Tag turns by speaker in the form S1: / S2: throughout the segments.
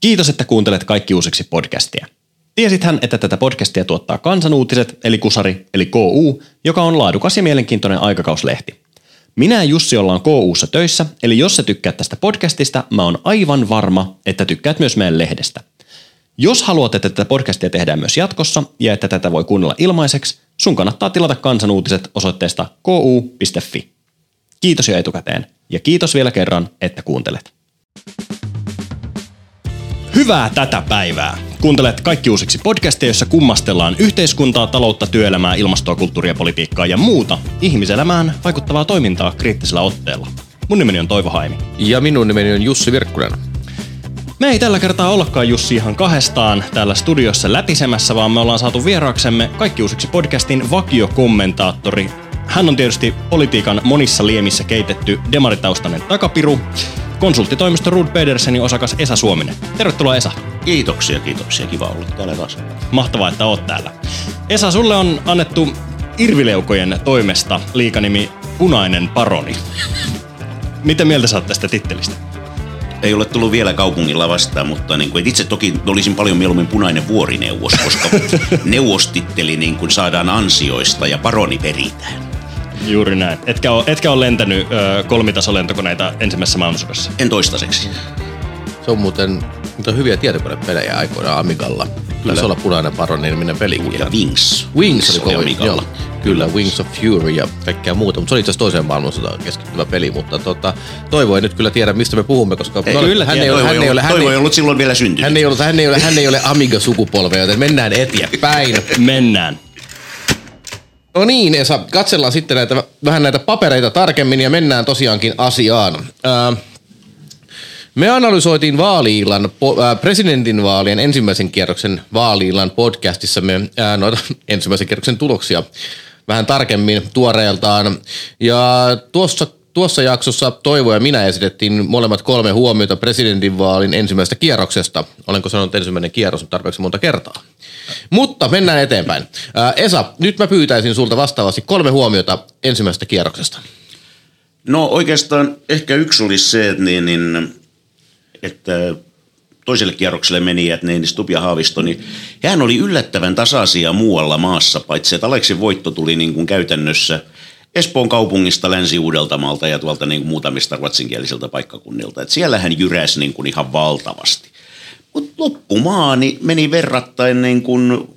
S1: Kiitos, että kuuntelet Kaikki uusiksi podcastia. Tiesithän, että tätä podcastia tuottaa Kansanuutiset, eli Kusari, eli KU, joka on laadukas ja mielenkiintoinen aikakauslehti. Minä ja Jussi ollaan KUssa töissä, eli jos sä tykkäät tästä podcastista, mä oon aivan varma, että tykkäät myös meidän lehdestä. Jos haluat, että tätä podcastia tehdään myös jatkossa ja että tätä voi kuunnella ilmaiseksi, sun kannattaa tilata kansanuutiset osoitteesta ku.fi. Kiitos jo etukäteen ja kiitos vielä kerran, että kuuntelet. Hyvää tätä päivää! Kuuntelet kaikki uusiksi podcastia, jossa kummastellaan yhteiskuntaa, taloutta, työelämää, ilmastoa, kulttuuria, politiikkaa ja muuta ihmiselämään vaikuttavaa toimintaa kriittisellä otteella. Mun nimeni on Toivo Haimi.
S2: Ja minun nimeni on Jussi Virkkunen.
S1: Me ei tällä kertaa ollakaan Jussi ihan kahdestaan täällä studiossa läpisemässä, vaan me ollaan saatu vieraaksemme kaikki uusiksi podcastin vakiokommentaattori. Hän on tietysti politiikan monissa liemissä keitetty demaritaustainen takapiru, konsulttitoimisto Rud Pedersenin osakas Esa Suominen. Tervetuloa Esa.
S3: Kiitoksia, kiitoksia. Kiva olla täällä taas.
S1: Mahtavaa, että oot täällä. Esa, sulle on annettu irvileukojen toimesta liikanimi Punainen Paroni. Mitä mieltä sä oot tästä tittelistä?
S3: Ei ole tullut vielä kaupungilla vastaan, mutta niin kuin, itse toki olisin paljon mieluummin punainen vuorineuvos, koska neuvostitteli niin kuin saadaan ansioista ja paroni peritään.
S1: Juuri näin. Etkä ole, etkä ole lentänyt ö, kolmitasolentokoneita ensimmäisessä maailmansodassa?
S3: En toistaiseksi.
S2: Se on muuten, mutta hyviä tietokonepelejä aikoina Amigalla. Taisi olla punainen paroni niminen pelikin.
S3: Ja Wings.
S2: Wings oli
S3: oli. Amigalla.
S2: Joo, kyllä, Wings of Fury ja kaikkea muuta. Mutta se oli itse asiassa toiseen maailmansotaan keskittyvä peli, mutta tota, Toivo ei nyt kyllä tiedä, mistä me puhumme, koska
S3: Ei,
S1: kyllä
S2: hän, ei ole, hän, ei ole, hän,
S3: ei
S2: ei,
S3: ollut silloin vielä syntynyt.
S2: hän, ei ollut, hän, ei ole, hän ei ole Amiga-sukupolvea, joten mennään eteenpäin.
S1: Mennään.
S2: No niin, Esa, katsellaan sitten näitä, vähän näitä papereita tarkemmin ja mennään tosiaankin asiaan. Ää, me analysoitiin ää, presidentinvaalien ensimmäisen kierroksen vaaliillan podcastissamme ää, noita ensimmäisen kierroksen tuloksia vähän tarkemmin tuoreeltaan. Ja tuossa Tuossa jaksossa Toivo ja minä esitettiin molemmat kolme huomiota presidentinvaalin ensimmäisestä kierroksesta. Olenko sanonut ensimmäinen kierros nyt tarpeeksi monta kertaa? Mutta mennään eteenpäin. Ää, Esa, nyt mä pyytäisin sulta vastaavasti kolme huomiota ensimmäisestä kierroksesta.
S3: No oikeastaan ehkä yksi olisi se, että, niin, niin, että toiselle kierrokselle menijät, niin Stubb ja Haavisto, niin hän oli yllättävän tasaisia muualla maassa, paitsi että Aleksin voitto tuli niin kuin käytännössä Espoon kaupungista, Länsi-Uudeltamaalta ja tuolta niin kuin muutamista ruotsinkielisiltä paikkakunnilta. Et siellä hän jyräsi niin kuin ihan valtavasti. Mutta loppumaa niin meni verrattain niin kuin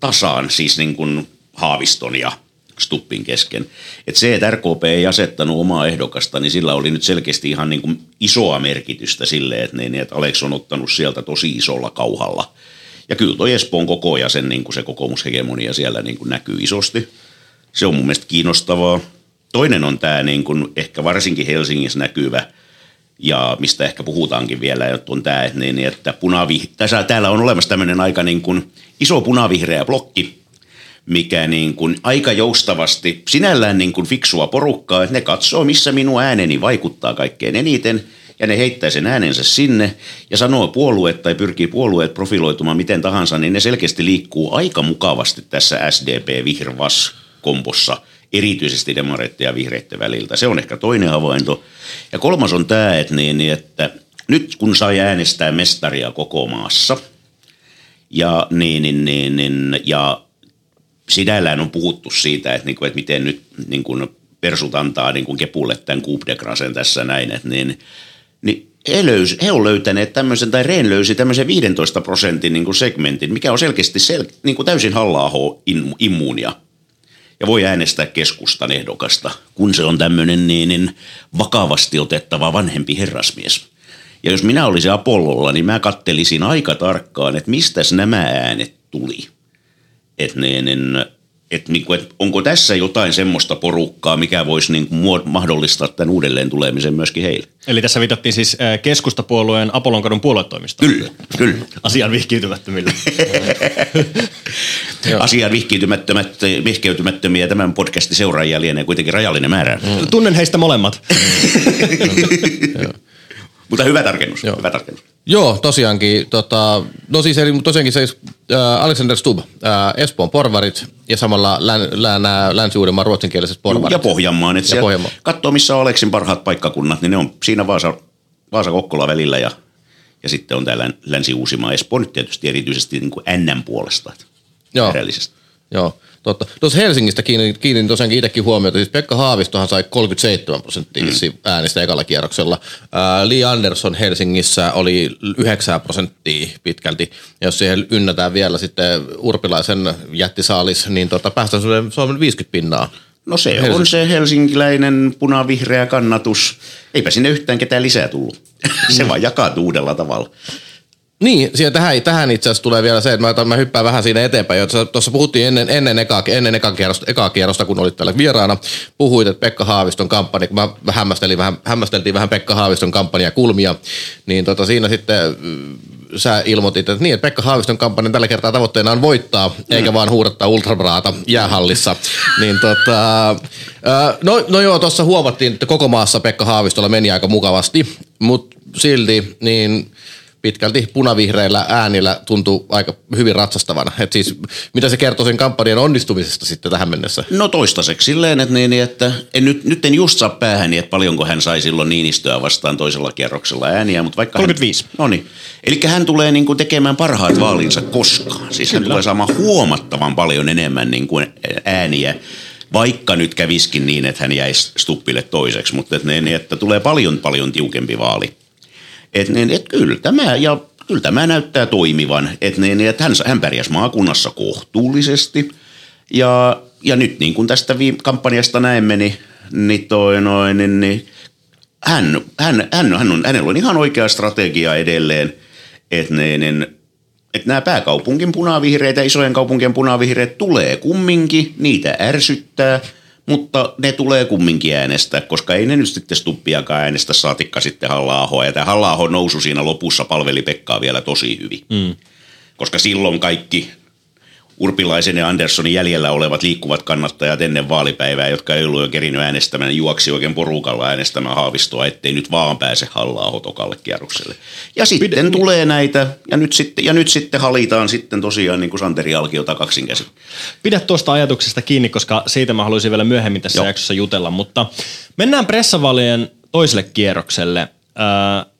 S3: tasaan, siis niin kuin Haaviston ja Stuppin kesken. Et se, että RKP ei asettanut omaa ehdokasta, niin sillä oli nyt selkeästi ihan niin kuin isoa merkitystä sille, että, niin, että Alex on ottanut sieltä tosi isolla kauhalla. Ja kyllä toi Espoon koko ja sen niin kuin se kokoomushegemonia siellä niin kuin näkyy isosti. Se on mun mielestä kiinnostavaa. Toinen on tämä niin kuin ehkä varsinkin Helsingissä näkyvä, ja mistä ehkä puhutaankin vielä, on tämä, että, niin, että punavih- tässä, täällä on olemassa tämmöinen aika niin kuin iso punavihreä blokki, mikä niin kuin aika joustavasti, sinällään niin kuin fiksua porukkaa, että ne katsoo, missä minun ääneni vaikuttaa kaikkein eniten, ja ne heittää sen äänensä sinne ja sanoo puolueet tai pyrkii puolueet profiloitumaan miten tahansa, niin ne selkeästi liikkuu aika mukavasti tässä SDP-Vihrevas-kompossa, erityisesti demareiden ja vihreiden väliltä. Se on ehkä toinen havainto. Ja kolmas on tämä, että, niin, että nyt kun sai äänestää mestaria koko maassa, ja, niin, niin, niin, niin, ja sinällään on puhuttu siitä, että, niin kuin, että miten nyt niin kuin persut antaa niin kuin kepulle tämän Coup de Gracen tässä näin, että niin, niin he, löys, he on löytäneet tämmöisen, tai Rehn löysi tämmöisen 15 prosentin niin kuin segmentin, mikä on selkeästi sel, niin kuin täysin halla immuunia ja voi äänestää keskustan ehdokasta, kun se on tämmöinen niin, niin vakavasti otettava vanhempi herrasmies. Ja jos minä olisin Apollolla, niin mä kattelisin aika tarkkaan, että mistä nämä äänet tuli. Että niin, niin, et niinku, et onko tässä jotain semmoista porukkaa, mikä voisi niinku mahdollistaa tämän uudelleen tulemisen myöskin heille.
S1: Eli tässä viitattiin siis keskustapuolueen Apollonkadun puoluetoimistoon.
S3: Kyllä, kyllä.
S1: Asian vihkiytymättömille.
S3: Asiaan vihkiytymättömät, vihkeytymättömiä tämän podcastin seuraajia lienee kuitenkin rajallinen määrä. Mm.
S1: Tunnen heistä molemmat.
S3: Mutta hyvä tarkennus,
S2: Joo.
S3: hyvä tarkennus.
S2: Joo, tosiaankin. Tota, no siis, eli tosiaankin siis, äh, Alexander Stubb, äh, Espoon porvarit ja samalla län, län, nämä Länsi-Uudenmaan ruotsinkieliset porvarit.
S3: Ja Pohjanmaan. Että
S2: Ja
S3: siellä
S2: Pohjanmaa.
S3: katsoo, missä on Aleksin parhaat paikkakunnat, niin ne on siinä Vaasa, Vaasa-Kokkola välillä ja, ja sitten on täällä Länsi-Uusimaa, Espoo nyt tietysti erityisesti niin kuin NN puolesta
S2: Joo. Joo, totta. Tuossa Helsingistä kiinnitin, kiinnitin tosiaankin itsekin huomiota. Siis Pekka Haavistohan sai 37 prosenttia mm. äänistä ekalla kierroksella. Ää, Li Andersson Helsingissä oli 9 prosenttia pitkälti. Ja jos siihen ynnätään vielä sitten Urpilaisen jättisaalis, niin tota, päästään Suomen- Suomen 50 pinnaa.
S3: No se
S2: Helsinki.
S3: on se helsinkiläinen punavihreä kannatus. Eipä sinne yhtään ketään lisää tullut. se vaan jakautuu uudella tavalla.
S2: Niin, siihen tähän, tähän itse asiassa tulee vielä se, että mä, otan- mä hyppään vähän siinä eteenpäin. Tuossa puhuttiin ennen, ennen, ekaa, ennen ekaa, kierrosta, ekaa kierrosta, kun olit täällä vieraana. Puhuit, että Pekka Haaviston kampanja, kun mä hämmästelin vähän, hämmästeltiin vähän Pekka Haaviston kampanjan kulmia, niin tota, siinä sitten mm, sä ilmoitit, että niin, että Pekka Haaviston kampanjan tällä kertaa tavoitteena on voittaa, eikä vaan huudattaa ultrabraata jäähallissa. niin tota, no, no joo, tuossa huomattiin, että koko maassa Pekka Haavistolla meni aika mukavasti, mutta silti niin pitkälti punavihreillä äänillä tuntuu aika hyvin ratsastavana. Et siis, mitä se kertoo sen kampanjan onnistumisesta sitten tähän mennessä?
S3: No toistaiseksi silleen, että, niin, että en nyt, nyt en just saa päähäni, että paljonko hän sai silloin Niinistöä vastaan toisella kierroksella ääniä. Mutta vaikka
S1: 35.
S3: Hän, no niin. Eli hän tulee niin kuin tekemään parhaat vaalinsa koskaan. Siis hän tulee saamaan huomattavan paljon enemmän niin kuin ääniä vaikka nyt käviskin niin, että hän jäisi Stuppille toiseksi, mutta että, niin, että tulee paljon paljon tiukempi vaali. Et, niin, et kyllä tämä, ja kyllä tämä näyttää toimivan, että niin, että hän, hän pärjäsi maakunnassa kohtuullisesti. Ja, ja nyt niin kuin tästä viime kampanjasta näemme, niin, niin, toi, noin, niin, niin hän, hän, hän, hän on, hänellä on ihan oikea strategia edelleen, että niin, niin, että nämä pääkaupunkin punavihreitä, isojen kaupunkien punavihreät tulee kumminkin, niitä ärsyttää, mutta ne tulee kumminkin äänestää, koska ei ne nyt sitten Stuppiakaan äänestä, saatikka sitten halla Ja tämä halla nousu siinä lopussa palveli Pekkaa vielä tosi hyvin. Mm. Koska silloin kaikki Urpilaisen ja Anderssonin jäljellä olevat liikkuvat kannattajat ennen vaalipäivää, jotka ei ollut jo kerinyt äänestämään, juoksi oikein porukalla äänestämään Haavistoa, ettei nyt vaan pääse halla tokalle kierrokselle. Ja sitten Pide, tulee näitä, ja nyt, sitten, ja nyt sitten halitaan sitten tosiaan niin kuin Santeri Alkiota kaksinkäsin.
S1: Pidä tuosta ajatuksesta kiinni, koska siitä mä haluaisin vielä myöhemmin tässä Joo. jaksossa jutella, mutta mennään pressavalien toiselle kierrokselle. Öö,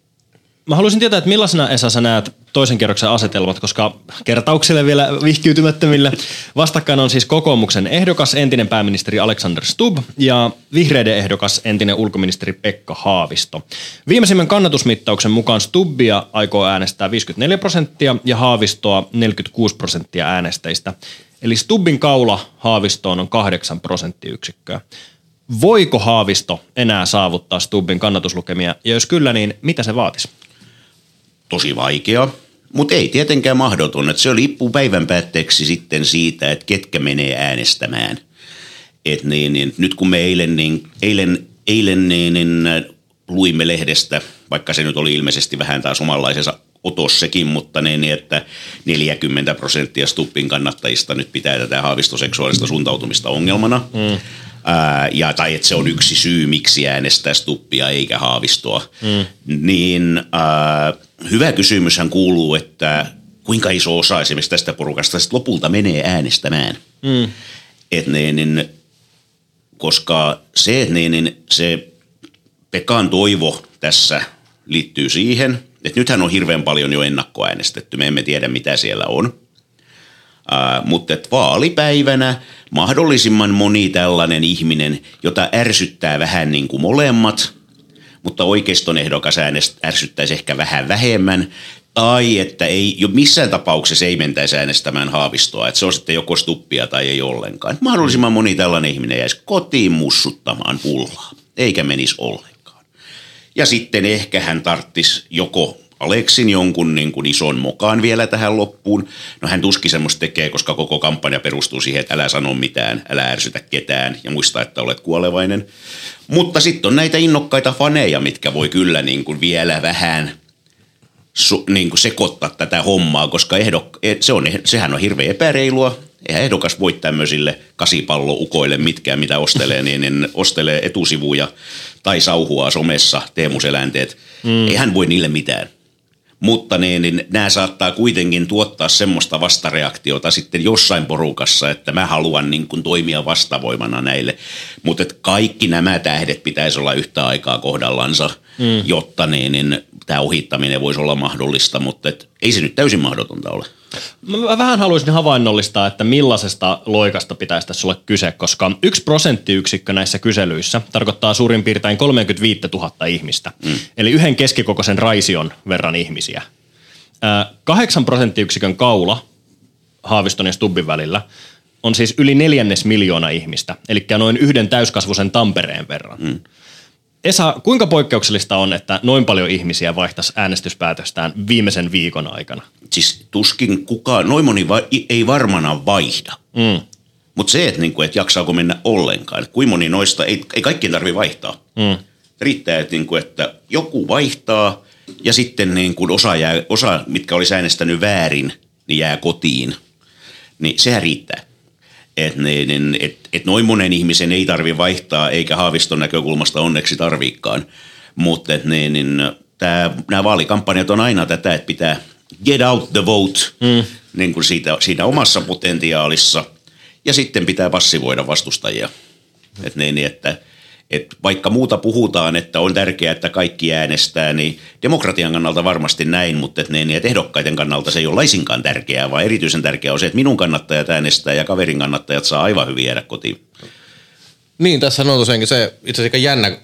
S1: mä haluaisin tietää, että millaisena Esa sä näet toisen kierroksen asetelmat, koska kertauksille vielä vihkiytymättömille. Vastakkain on siis kokoomuksen ehdokas, entinen pääministeri Alexander Stubb ja vihreiden ehdokas, entinen ulkoministeri Pekka Haavisto. Viimeisimmän kannatusmittauksen mukaan Stubbia aikoo äänestää 54 prosenttia ja Haavistoa 46 prosenttia äänestäjistä. Eli Stubbin kaula Haavistoon on 8 prosenttiyksikköä. Voiko Haavisto enää saavuttaa Stubbin kannatuslukemia, ja jos kyllä, niin mitä se vaatisi?
S3: Tosi vaikea, mutta ei tietenkään mahdoton. Että se riippuu päivän päätteeksi sitten siitä, että ketkä menee äänestämään. Et niin, niin, nyt kun me eilen, niin, eilen, eilen niin, niin, luimme lehdestä, vaikka se nyt oli ilmeisesti vähän taas omanlaisensa otos sekin, mutta niin, että 40 prosenttia Stuppin kannattajista nyt pitää tätä haavistoseksuaalista suuntautumista ongelmana. Mm. Ää, ja, tai että se on yksi syy, miksi äänestää Stuppia eikä Haavistoa. Mm. Niin ää, hyvä kysymyshän kuuluu, että kuinka iso osa esimerkiksi tästä porukasta sitten lopulta menee äänestämään. Mm. Et niin, niin, koska se, niin, niin, se Pekan toivo tässä liittyy siihen, että nythän on hirveän paljon jo ennakkoäänestetty, me emme tiedä mitä siellä on. Mutta että vaalipäivänä mahdollisimman moni tällainen ihminen, jota ärsyttää vähän niin kuin molemmat, mutta oikeiston ehdokas ärsyttäisi ehkä vähän vähemmän, tai että ei, jo missään tapauksessa ei mentäisi äänestämään haavistoa, että se on sitten joko stuppia tai ei ollenkaan. Mahdollisimman moni tällainen ihminen jäisi kotiin mussuttamaan pullaa, eikä menisi ollenkaan. Ja sitten ehkä hän tarttisi joko Aleksin jonkun niin kuin ison mokaan vielä tähän loppuun. No hän tuskin semmoista tekee, koska koko kampanja perustuu siihen, että älä sano mitään, älä ärsytä ketään ja muista, että olet kuolevainen. Mutta sitten on näitä innokkaita faneja, mitkä voi kyllä niin kuin vielä vähän su, niin kuin sekoittaa tätä hommaa, koska ehdok, se on, sehän on hirveän epäreilua. Eihän ehdokas voi tämmöisille kasipalloukoille mitkään, mitä ostelee, niin, niin ostelee etusivuja tai sauhua somessa, Teemu Selänteet. Mm. Ei hän voi niille mitään. Mutta niin, niin nämä saattaa kuitenkin tuottaa semmoista vastareaktiota sitten jossain porukassa, että mä haluan niin kuin toimia vastavoimana näille. Mutta kaikki nämä tähdet pitäisi olla yhtä aikaa kohdallansa, mm. jotta niin, niin tämä ohittaminen voisi olla mahdollista, mutta et, ei se nyt täysin mahdotonta ole.
S1: Mä vähän haluaisin havainnollistaa, että millaisesta loikasta pitäisi tässä olla kyse, koska yksi prosenttiyksikkö näissä kyselyissä tarkoittaa suurin piirtein 35 000 ihmistä. Mm. Eli yhden keskikokoisen raision verran ihmisiä. Kahdeksan prosenttiyksikön kaula Haaviston ja Stubbin välillä on siis yli neljännes miljoona ihmistä, eli noin yhden täyskasvuisen Tampereen verran. Mm. Esa, kuinka poikkeuksellista on, että noin paljon ihmisiä vaihtaisi äänestyspäätöstään viimeisen viikon aikana?
S3: Siis tuskin kukaan, noin moni va- ei varmana vaihda. Mm. Mutta se, että niinku, et jaksaako mennä ollenkaan, että kuinka moni noista, ei, ei kaikkien tarvi vaihtaa. Mm. Riittää, että, niinku, että joku vaihtaa ja sitten niinku osa, jää, osa, mitkä olisi äänestänyt väärin, niin jää kotiin. Niin sehän riittää että niin, et, et noin monen ihmisen ei tarvi vaihtaa, eikä Haaviston näkökulmasta onneksi tarviikaan. Mutta niin, niin, nämä vaalikampanjat on aina tätä, että pitää get out the vote mm. niin kuin siitä, siitä omassa potentiaalissa, ja sitten pitää passivoida vastustajia. Et niin, että et vaikka muuta puhutaan, että on tärkeää, että kaikki äänestää, niin demokratian kannalta varmasti näin, mutta et niin, että ehdokkaiden kannalta se ei ole laisinkaan tärkeää, vaan erityisen tärkeää on se, että minun kannattajat äänestää ja kaverin kannattajat saa aivan hyvin jäädä kotiin.
S2: Niin, tässä on tosiaankin se itse asiassa jännä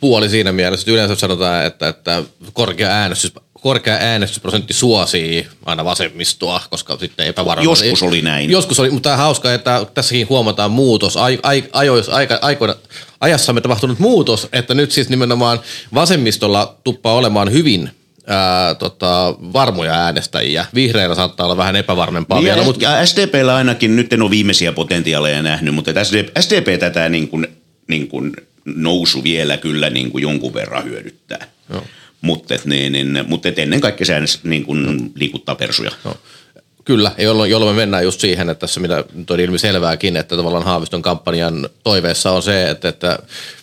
S2: puoli siinä mielessä, että yleensä sanotaan, että, että korkea äänestys korkea äänestysprosentti suosii aina vasemmistoa, koska sitten epävarma.
S3: Joskus oli näin.
S2: Joskus oli, mutta hauska, että tässäkin huomataan muutos. Ai, ai, ajois, aika, aikoina, ajassamme tapahtunut muutos, että nyt siis nimenomaan vasemmistolla tuppaa olemaan hyvin ää, tota, varmoja äänestäjiä. Vihreillä saattaa olla vähän epävarmempaa
S3: niin
S2: vielä.
S3: Mutta... SDPllä ainakin, nyt en ole viimeisiä potentiaaleja nähnyt, mutta SDP, SDP tätä niin kuin, niin kuin nousu vielä kyllä niin kuin jonkun verran hyödyttää. Joo mutta et, niin, niin, mut et ennen kaikkea se niin kuin liikuttaa persuja. No.
S2: Kyllä, jolloin, jolloin me mennään just siihen, että tässä mitä nyt on ilmi selvääkin, että tavallaan Haaviston kampanjan toiveessa on se, että, että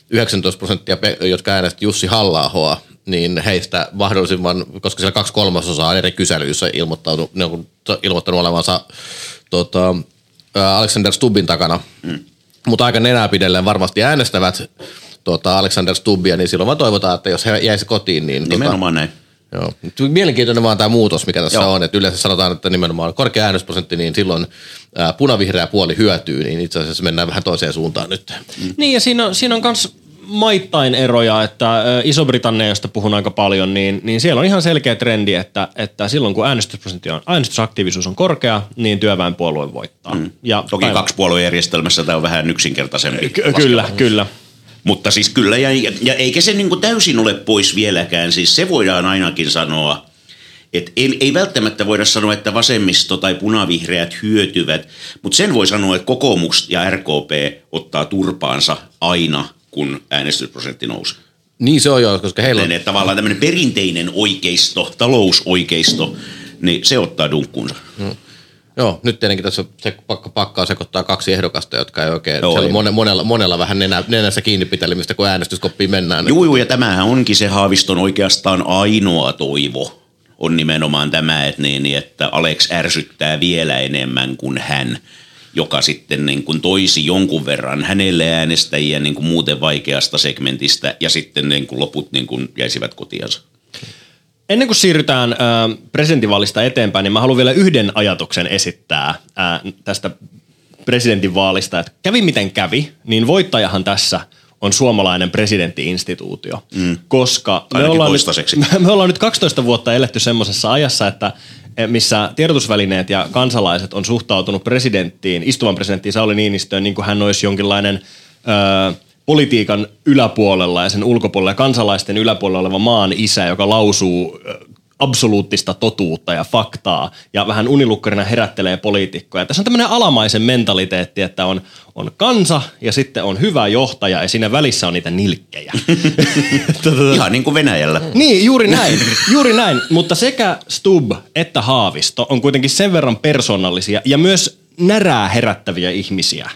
S2: 19 prosenttia, jotka äänestivät Jussi halla niin heistä mahdollisimman, koska siellä kaksi kolmasosaa eri kyselyissä ilmoittanut, ne on ilmoittanut olevansa tota, Alexander Stubbin takana, mm. mutta aika nenäpidellen varmasti äänestävät tuota Alexander Stubbia, niin silloin vaan toivotaan, että jos he jäisi kotiin, niin...
S3: Tota- nimenomaan tota, näin.
S2: Joo. Mielenkiintoinen vaan tämä muutos, mikä tässä Joo. on, että yleensä sanotaan, että nimenomaan korkea äänestysprosentti, niin silloin ää, punavihreä puoli hyötyy, niin itse asiassa mennään vähän toiseen suuntaan nyt.
S1: Mm. Niin ja siinä on, siinä on kans maittain eroja, että Iso-Britannia, josta puhun aika paljon, niin, niin siellä on ihan selkeä trendi, että, että silloin kun äänestysprosentti on, äänestysaktiivisuus on korkea, niin työväenpuolue voittaa. Mm.
S3: Ja Toki päivä... kaksipuoluejärjestelmässä tämä on vähän yksinkertaisempi.
S1: Ky- kyllä, kyllä.
S3: Mutta siis kyllä, ja, ja eikä se niin kuin täysin ole pois vieläkään, siis se voidaan ainakin sanoa, että ei, ei välttämättä voida sanoa, että vasemmisto tai punavihreät hyötyvät, mutta sen voi sanoa, että kokoomus ja RKP ottaa turpaansa aina, kun äänestysprosentti nousee.
S2: Niin se on jo, koska heillä on...
S3: Että tavallaan tämmöinen perinteinen oikeisto, talousoikeisto, niin se ottaa dunkkuunsa. No.
S2: Joo, nyt tietenkin tässä se pakka, pakkaa sekoittaa kaksi ehdokasta, jotka ei oikein, Joo, ei. Mone, monella, monella vähän nenä, nenässä kiinni pitelemistä, kun äänestyskoppiin mennään.
S3: Joo, joo, ja tämähän onkin se Haaviston oikeastaan ainoa toivo, on nimenomaan tämä, että, niin, että Alex ärsyttää vielä enemmän kuin hän, joka sitten niin kuin toisi jonkun verran hänelle äänestäjiä niin kuin muuten vaikeasta segmentistä, ja sitten niin kuin loput niin kuin jäisivät kotiansa.
S1: Ennen kuin siirrytään äh, presidentinvaalista eteenpäin, niin mä haluan vielä yhden ajatuksen esittää äh, tästä presidentinvaalista. Että kävi miten kävi, niin voittajahan tässä on suomalainen presidenttiinstituutio. Mm. Koska me ollaan, nyt, me ollaan nyt 12 vuotta eletty semmoisessa ajassa, että missä tiedotusvälineet ja kansalaiset on suhtautunut presidenttiin, istuvan presidenttiin Sauli Niinistöön, niin kuin hän olisi jonkinlainen... Öö, politiikan yläpuolella ja sen ulkopuolella ja kansalaisten yläpuolella oleva maan isä, joka lausuu absoluuttista totuutta ja faktaa ja vähän unilukkarina herättelee poliitikkoja. Tässä on tämmöinen alamaisen mentaliteetti, että on, on kansa ja sitten on hyvä johtaja ja siinä välissä on niitä nilkkejä.
S3: Ihan niin kuin Venäjällä.
S1: Niin, juuri näin. Juuri näin. Mutta sekä Stub että Haavisto on kuitenkin sen verran persoonallisia ja myös närää herättäviä ihmisiä,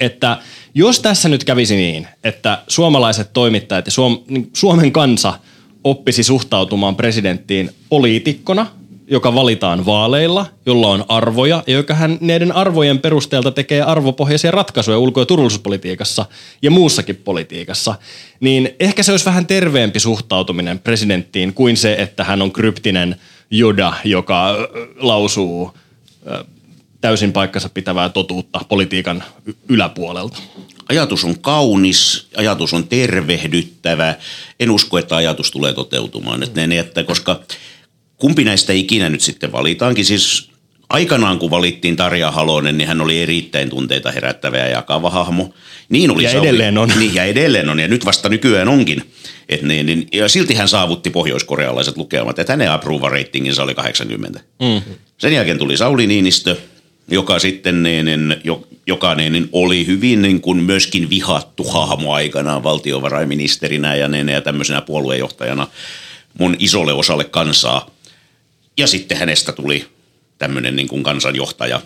S1: että – jos tässä nyt kävisi niin, että suomalaiset toimittajat ja Suom- niin Suomen kansa oppisi suhtautumaan presidenttiin poliitikkona, joka valitaan vaaleilla, jolla on arvoja ja joka hän näiden arvojen perusteelta tekee arvopohjaisia ratkaisuja ulko- ja turvallisuuspolitiikassa ja muussakin politiikassa, niin ehkä se olisi vähän terveempi suhtautuminen presidenttiin kuin se, että hän on kryptinen joda, joka lausuu täysin paikkansa pitävää totuutta politiikan yläpuolelta.
S3: Ajatus on kaunis, ajatus on tervehdyttävä. En usko, että ajatus tulee toteutumaan. Että ne, että koska kumpi näistä ikinä nyt sitten valitaankin, siis aikanaan kun valittiin Tarja Halonen, niin hän oli erittäin tunteita herättävä ja jakava hahmo. Niin oli
S1: ja
S3: Sauli,
S1: edelleen on.
S3: Niin, ja edelleen on, ja nyt vasta nykyään onkin. Et niin, niin, ja silti hän saavutti pohjoiskorealaiset lukemat, että hänen approval ratinginsa oli 80. Mm. Sen jälkeen tuli Sauli Niinistö, joka sitten niin, niin, joka niin, niin, oli hyvin niin kuin myöskin vihattu hahmo aikanaan valtiovarainministerinä ja, niin, ja tämmöisenä puoluejohtajana mun isolle osalle kansaa. Ja sitten hänestä tuli tämmöinen niin kuin kansanjohtaja.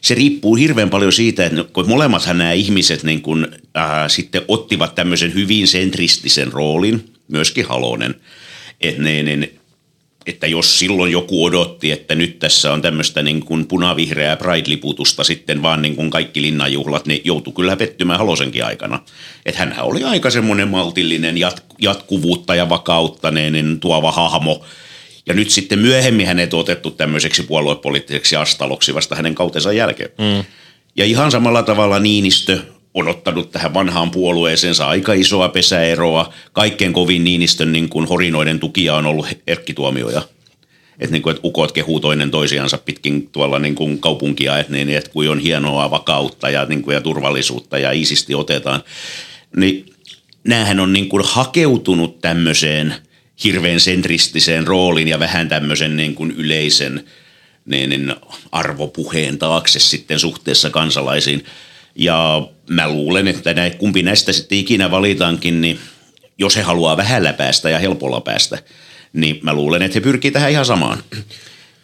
S3: Se riippuu hirveän paljon siitä, että kun molemmathan nämä ihmiset niin kuin, äh, sitten ottivat tämmöisen hyvin sentristisen roolin, myöskin Halonen, että ne, ne, että jos silloin joku odotti, että nyt tässä on tämmöistä niin kuin punavihreää Pride-liputusta sitten vaan niin kuin kaikki linnanjuhlat, niin joutui kyllä pettymään Halosenkin aikana. Että hänhän oli aika semmoinen maltillinen jat- jatkuvuutta ja vakautta niin tuova hahmo. Ja nyt sitten myöhemmin hänet on otettu tämmöiseksi puoluepoliittiseksi astaloksi vasta hänen kautensa jälkeen. Mm. Ja ihan samalla tavalla Niinistö on ottanut tähän vanhaan puolueeseensa aika isoa pesäeroa. Kaikkein kovin Niinistön niin kuin horinoiden tukia on ollut Erkki Tuomioja. Että niin kuin, että ukot kehuu toinen toisiansa pitkin tuolla niin kuin kaupunkia, että, niin, että kuin on hienoa vakautta ja, niin kuin, ja turvallisuutta ja isisti otetaan. Niin näähän on niin kuin hakeutunut tämmöiseen hirveän sentristiseen rooliin ja vähän tämmöisen niin kuin yleisen niin, niin arvopuheen taakse sitten suhteessa kansalaisiin – ja mä luulen, että näin, kumpi näistä sitten ikinä valitaankin, niin jos he haluaa vähällä päästä ja helpolla päästä, niin mä luulen, että he pyrkii tähän ihan samaan.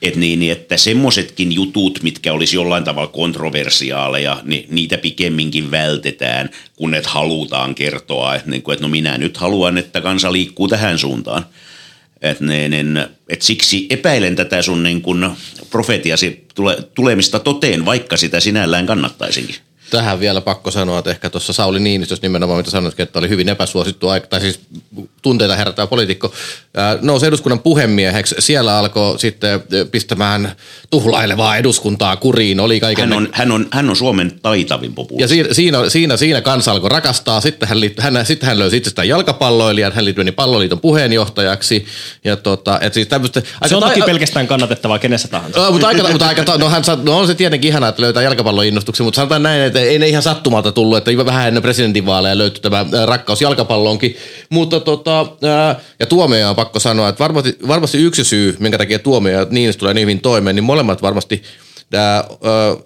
S3: Et niin, niin, että semmoisetkin jutut, mitkä olisi jollain tavalla kontroversiaaleja, niin niitä pikemminkin vältetään, kun et halutaan kertoa, että, niin että no minä nyt haluan, että kansa liikkuu tähän suuntaan. Et niin, niin, et siksi epäilen tätä sun niin kun profetiasi tule, tulemista toteen, vaikka sitä sinällään kannattaisinkin
S2: tähän vielä pakko sanoa, että ehkä tuossa Sauli Niinistössä nimenomaan, mitä sanoitkin, että oli hyvin epäsuosittu, tai siis tunteita herättävä poliitikko, nousi eduskunnan puhemieheksi. Siellä alkoi sitten pistämään tuhlailevaa eduskuntaa kuriin. Oli kaiken
S3: hän, on, hän, on, hän on Suomen taitavin populisti.
S2: Ja siinä, siinä, siinä, siinä kansa alkoi rakastaa. Sitten hän, hän, sitten hän löysi itsestään jalkapalloilijan, hän liittyi palloliiton puheenjohtajaksi. Ja tota, et siis tämmöistä,
S1: se on toki ta- pelkästään kannatettavaa kenessä tahansa.
S2: No, mutta aika, mutta aika, no, hän, no on se tietenkin ihanaa, että löytää jalkapalloinnostuksen, mutta sanotaan näin, että ei ne ihan sattumalta tullut, että vähän ennen presidentinvaaleja löytyi tämä rakkaus jalkapalloonkin. Mutta tota, ja tuomioja on pakko sanoa, että varmasti, varmasti yksi syy, minkä takia tuomioja ja Niinistö tulee niin hyvin toimeen, niin molemmat varmasti ää,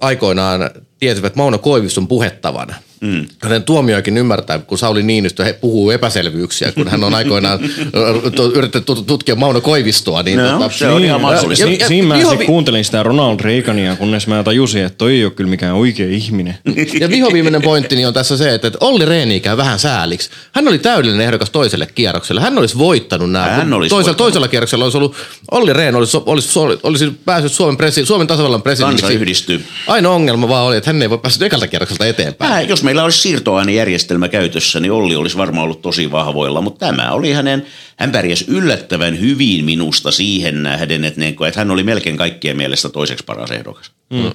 S2: aikoinaan tiesivät Mauno Koiviston puhettavana – Mm. Hänen tuomioikin ymmärtää, kun Sauli Niinistö puhuu epäselvyyksiä, kun hän on aikoinaan yrittänyt tutkia Mauno Koivistoa. Niin
S3: no, tota, se on ihan mahdollista.
S1: Si- siinä mä viho... kuuntelin sitä Ronald Reagania, kunnes mä tajusin, että toi ei ole kyllä mikään oikea ihminen.
S2: Ja vihoviimeinen pointti on tässä se, että Olli Reeni käy vähän sääliksi. Hän oli täydellinen ehdokas toiselle kierrokselle. Hän olisi voittanut nämä. Hän olisi toisella, voittanut. toisella kierroksella olisi ollut, Olli Rehn olisi, olisi, olisi, olisi päässyt Suomen, presi, Suomen tasavallan presidentiksi.
S3: Kansa yhdistyy.
S2: Ainoa ongelma vaan oli, että hän ei voi päässyt ekalta kierrokselta eteenpäin.
S3: Äh, jos meillä olisi siirtoainejärjestelmä käytössä, niin Olli olisi varmaan ollut tosi vahvoilla, mutta tämä oli hänen, hän pärjäsi yllättävän hyvin minusta siihen nähden, että, niin, että hän oli melkein kaikkien mielestä toiseksi paras ehdokas. Mm.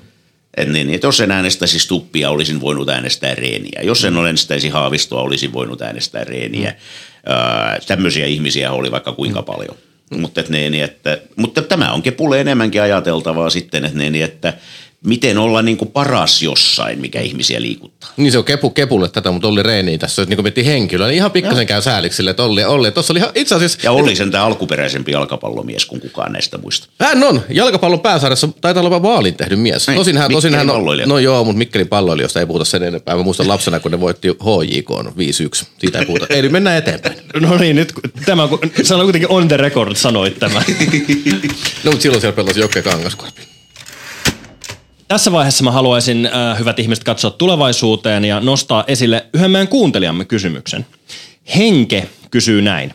S3: Et niin, että jos en äänestäisi Stuppia, olisin voinut äänestää Reeniä. Jos en äänestäisi Haavistoa, olisin voinut äänestää Reeniä. Mm. Öö, tämmöisiä ihmisiä oli vaikka kuinka mm. paljon. Mutta, että, niin, että, mutta tämä on kepulle enemmänkin ajateltavaa sitten, että, niin, että miten olla niin kuin paras jossain, mikä ihmisiä liikuttaa.
S2: Niin se on kepu kepulle tätä, mutta Olli Reini tässä, niin kuin miettii henkilöä, niin ihan pikkasen käy sääliksi sille, että Olli, Olli tuossa oli itse asiassa...
S3: Ja Olli sen tämä alkuperäisempi jalkapallomies kuin kukaan näistä muista.
S2: Hän on, jalkapallon pääsarjassa taitaa olla vaalin tehnyt mies. Niin, tosin hän, tosin hän on, no joo, mutta Mikkelin palloilijosta ei puhuta sen enempää. Mä muistan lapsena, kun ne voitti HJK 5-1. Siitä ei puhuta. Ei, nyt mennään eteenpäin.
S1: No niin, nyt tämä, sä kuitenkin on the record sanoit tämä.
S2: no, mutta silloin siellä pelasi Jokke Kangaskorpi.
S1: Tässä vaiheessa mä haluaisin, äh, hyvät ihmiset, katsoa tulevaisuuteen ja nostaa esille yhden meidän kuuntelijamme kysymyksen. Henke kysyy näin.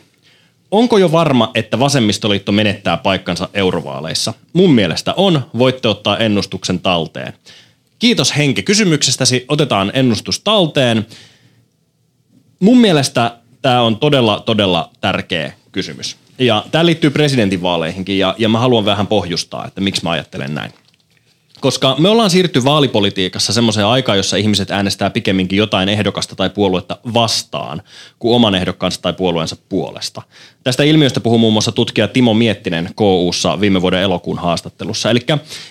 S1: onko jo varma, että vasemmistoliitto menettää paikkansa eurovaaleissa? Mun mielestä on. Voitte ottaa ennustuksen talteen. Kiitos Henke kysymyksestäsi. Otetaan ennustus talteen. Mun mielestä tämä on todella, todella tärkeä kysymys. Ja tämä liittyy presidentinvaaleihinkin ja, ja mä haluan vähän pohjustaa, että miksi mä ajattelen näin. Koska me ollaan siirtynyt vaalipolitiikassa semmoiseen aikaan, jossa ihmiset äänestää pikemminkin jotain ehdokasta tai puoluetta vastaan kuin oman ehdokkaansa tai puolueensa puolesta. Tästä ilmiöstä puhuu muun muassa tutkija Timo Miettinen KUssa viime vuoden elokuun haastattelussa. Eli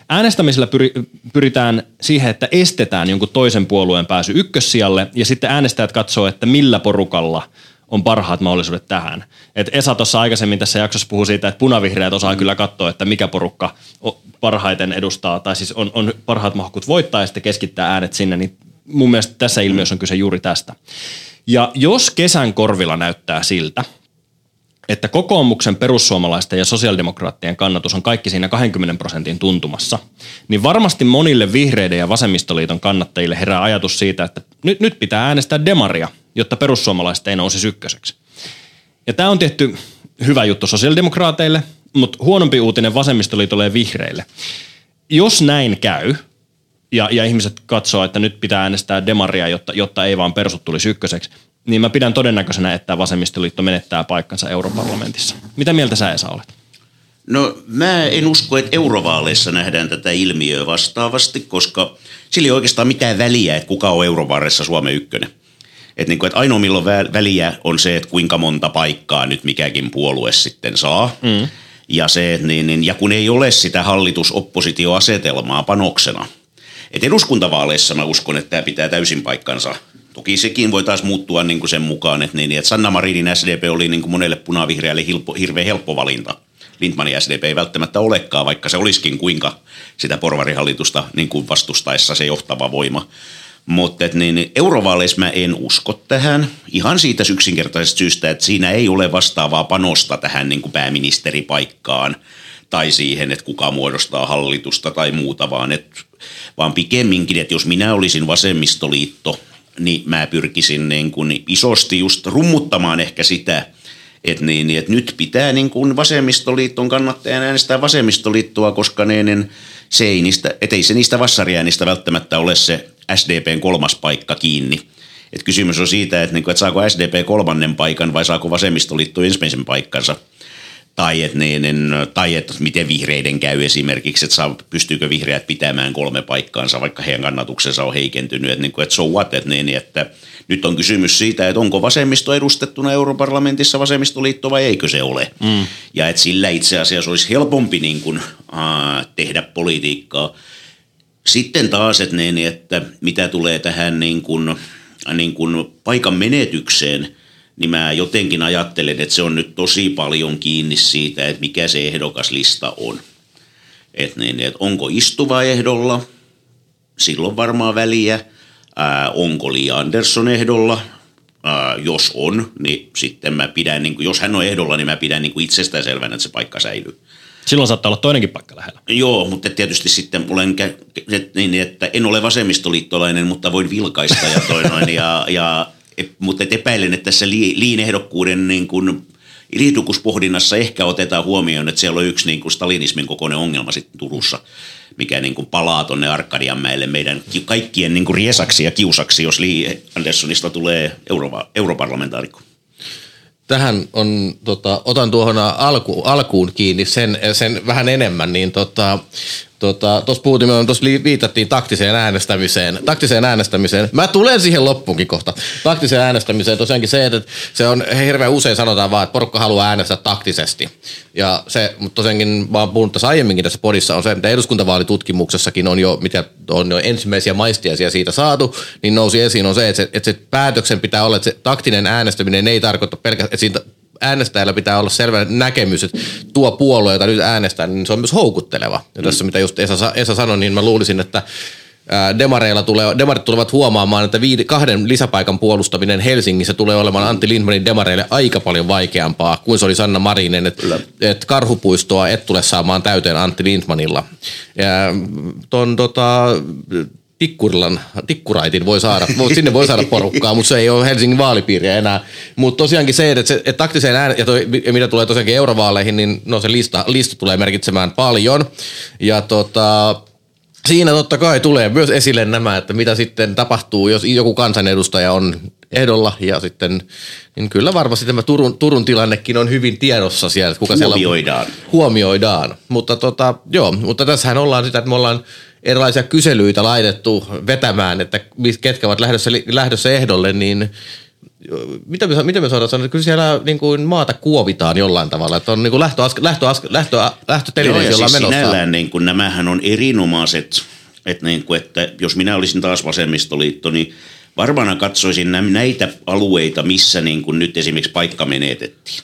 S1: äänestämisellä pyri, pyritään siihen, että estetään jonkun toisen puolueen pääsy ykkössijalle ja sitten äänestäjät katsoo, että millä porukalla – on parhaat mahdollisuudet tähän. Et Esa tuossa aikaisemmin tässä jaksossa puhui siitä, että punavihreät osaa mm. kyllä katsoa, että mikä porukka parhaiten edustaa, tai siis on, on parhaat mahkut voittaa ja sitten keskittää äänet sinne, niin mun mielestä tässä ilmiössä on kyse juuri tästä. Ja jos kesän korvilla näyttää siltä, että kokoomuksen, perussuomalaisten ja sosiaalidemokraattien kannatus on kaikki siinä 20 prosentin tuntumassa, niin varmasti monille vihreiden ja vasemmistoliiton kannattajille herää ajatus siitä, että nyt, nyt pitää äänestää demaria, jotta perussuomalaiset ei nousisi ykköseksi. Ja tämä on tietty hyvä juttu sosiaalidemokraateille, mutta huonompi uutinen vasemmistoliitolle ja vihreille. Jos näin käy, ja, ja ihmiset katsoo, että nyt pitää äänestää demaria, jotta, jotta ei vaan persut tulisi ykköseksi, niin mä pidän todennäköisenä, että vasemmistoliitto menettää paikkansa europarlamentissa. Mitä mieltä sä Esa olet?
S3: No mä en usko, että eurovaaleissa nähdään tätä ilmiöä vastaavasti, koska sillä ei oikeastaan mitään väliä, että kuka on eurovaaleissa Suomen ykkönen. Että niin kuin, että ainoa milloin väliä on se, että kuinka monta paikkaa nyt mikäkin puolue sitten saa. Mm. Ja, se, niin, niin, ja kun ei ole sitä hallitusoppositioasetelmaa panoksena. Et eduskuntavaaleissa mä uskon, että tämä pitää täysin paikkansa. Toki sekin voi taas muuttua niin kuin sen mukaan, että, niin, että Sanna Marinin SDP oli niin kuin monelle punavihreälle hilpo, hirveän helppo valinta. Lindmanin SDP ei välttämättä olekaan, vaikka se olisikin kuinka sitä porvarihallitusta niin kuin vastustaessa se johtava voima. Mutta niin, eurovaaleissa mä en usko tähän. Ihan siitä yksinkertaisesta syystä, että siinä ei ole vastaavaa panosta tähän niin kuin pääministeripaikkaan tai siihen, että kuka muodostaa hallitusta tai muuta, vaan, et, vaan pikemminkin, että jos minä olisin vasemmistoliitto, niin mä pyrkisin niin kuin isosti just rummuttamaan ehkä sitä, että, niin, että nyt pitää niin kuin vasemmistoliiton kannattajan äänestää vasemmistoliittoa, koska ne, niin se ei niistä, ei se niistä vassariäänistä välttämättä ole se SDPn kolmas paikka kiinni. Et kysymys on siitä, että, niinku, että saako SDP kolmannen paikan vai saako vasemmistoliitto ensimmäisen paikkansa. Tai että, niin, niin, tai että miten vihreiden käy esimerkiksi, että saa, pystyykö vihreät pitämään kolme paikkaansa, vaikka heidän kannatuksensa on heikentynyt. Että, niin kuin, että so what, että, niin, että nyt on kysymys siitä, että onko vasemmisto edustettuna europarlamentissa vasemmistoliitto vai eikö se ole. Mm. Ja että sillä itse asiassa olisi helpompi niin kuin, äh, tehdä politiikkaa. Sitten taas, että, niin, että mitä tulee tähän niin kuin, niin kuin paikan menetykseen, niin mä jotenkin ajattelen, että se on nyt tosi paljon kiinni siitä, että mikä se ehdokaslista on. Että niin, että onko istuva ehdolla, silloin varmaan väliä. Ää, onko Li Andersson ehdolla, ää, jos on, niin sitten mä pidän, niin kuin, jos hän on ehdolla, niin mä pidän niin kuin että se paikka säilyy.
S1: Silloin saattaa olla toinenkin paikka lähellä.
S3: Joo, mutta tietysti sitten olen, niin, että en ole vasemmistoliittolainen, mutta voin vilkaista ja toi noin, ja, ja mutta epäilen, että tässä liin ehdokkuuden niin kuin liitukuspohdinnassa ehkä otetaan huomioon, että siellä on yksi niin kuin stalinismin kokoinen ongelma sitten Turussa, mikä niin kuin palaa tuonne Arkadianmäelle meidän kaikkien niin kuin riesaksi ja kiusaksi, jos Li Anderssonista tulee euro, europarlamentaarikko
S2: tähän on, tota, otan tuohon alku, alkuun kiinni sen, sen vähän enemmän, niin tota, Tuossa tota, puhuttiin, tuossa viitattiin taktiseen äänestämiseen. Taktiseen äänestämiseen. Mä tulen siihen loppuunkin kohta. Taktiseen äänestämiseen tosiaankin se, että se on hirveän usein sanotaan vaan, että porukka haluaa äänestää taktisesti. Ja se, mutta tosiaankin mä oon puhunut tässä aiemminkin tässä podissa, on se, mitä eduskuntavaalitutkimuksessakin on jo, mitä on jo ensimmäisiä maistiaisia siitä saatu, niin nousi esiin on se, että se, että se päätöksen pitää olla, että se taktinen äänestäminen ei tarkoita pelkästään, että siitä äänestäjällä pitää olla selvä näkemys, että tuo puolue, jota nyt äänestää, niin se on myös houkutteleva. Ja tässä mitä just Esa, Esa sanoi, niin mä luulisin, että demareilla tulee, demarit tulevat huomaamaan, että viide, kahden lisäpaikan puolustaminen Helsingissä tulee olemaan Antti Lindmanin demareille aika paljon vaikeampaa kuin se oli Sanna Marinen, että et karhupuistoa et tule saamaan täyteen Antti Lindmanilla. Ja ton, tota, Tikkurilan, Tikkuraitin voi saada, sinne voi saada porukkaa, mutta se ei ole Helsingin vaalipiiriä enää. Mutta tosiaankin se, että, se, että taktiseen ään, ja, toi, ja mitä tulee tosiaankin eurovaaleihin, niin no se lista, lista tulee merkitsemään paljon. Ja tota, siinä totta kai tulee myös esille nämä, että mitä sitten tapahtuu, jos joku kansanedustaja on ehdolla ja sitten, niin kyllä varmasti tämä Turun, Turun tilannekin on hyvin tiedossa siellä. Kuka
S3: Huomioidaan.
S2: Siellä huomioidaan. Mutta, tota, joo, mutta tässähän ollaan sitä, että me ollaan erilaisia kyselyitä laitettu vetämään, että ketkä ovat lähdössä, lähdössä ehdolle, niin mitä me, mitä me saadaan sanoa, että kyllä siellä niin kuin maata kuovitaan jollain tavalla, että on niin kuin lähtö, lähtö, lähtö, lähtötelineet, jolla
S3: siis
S2: menossa.
S3: Sinällään niin kuin, nämähän on erinomaiset, että, niin kuin, että jos minä olisin taas vasemmistoliitto, niin varmana katsoisin näitä alueita, missä niin kuin nyt esimerkiksi paikka menetettiin.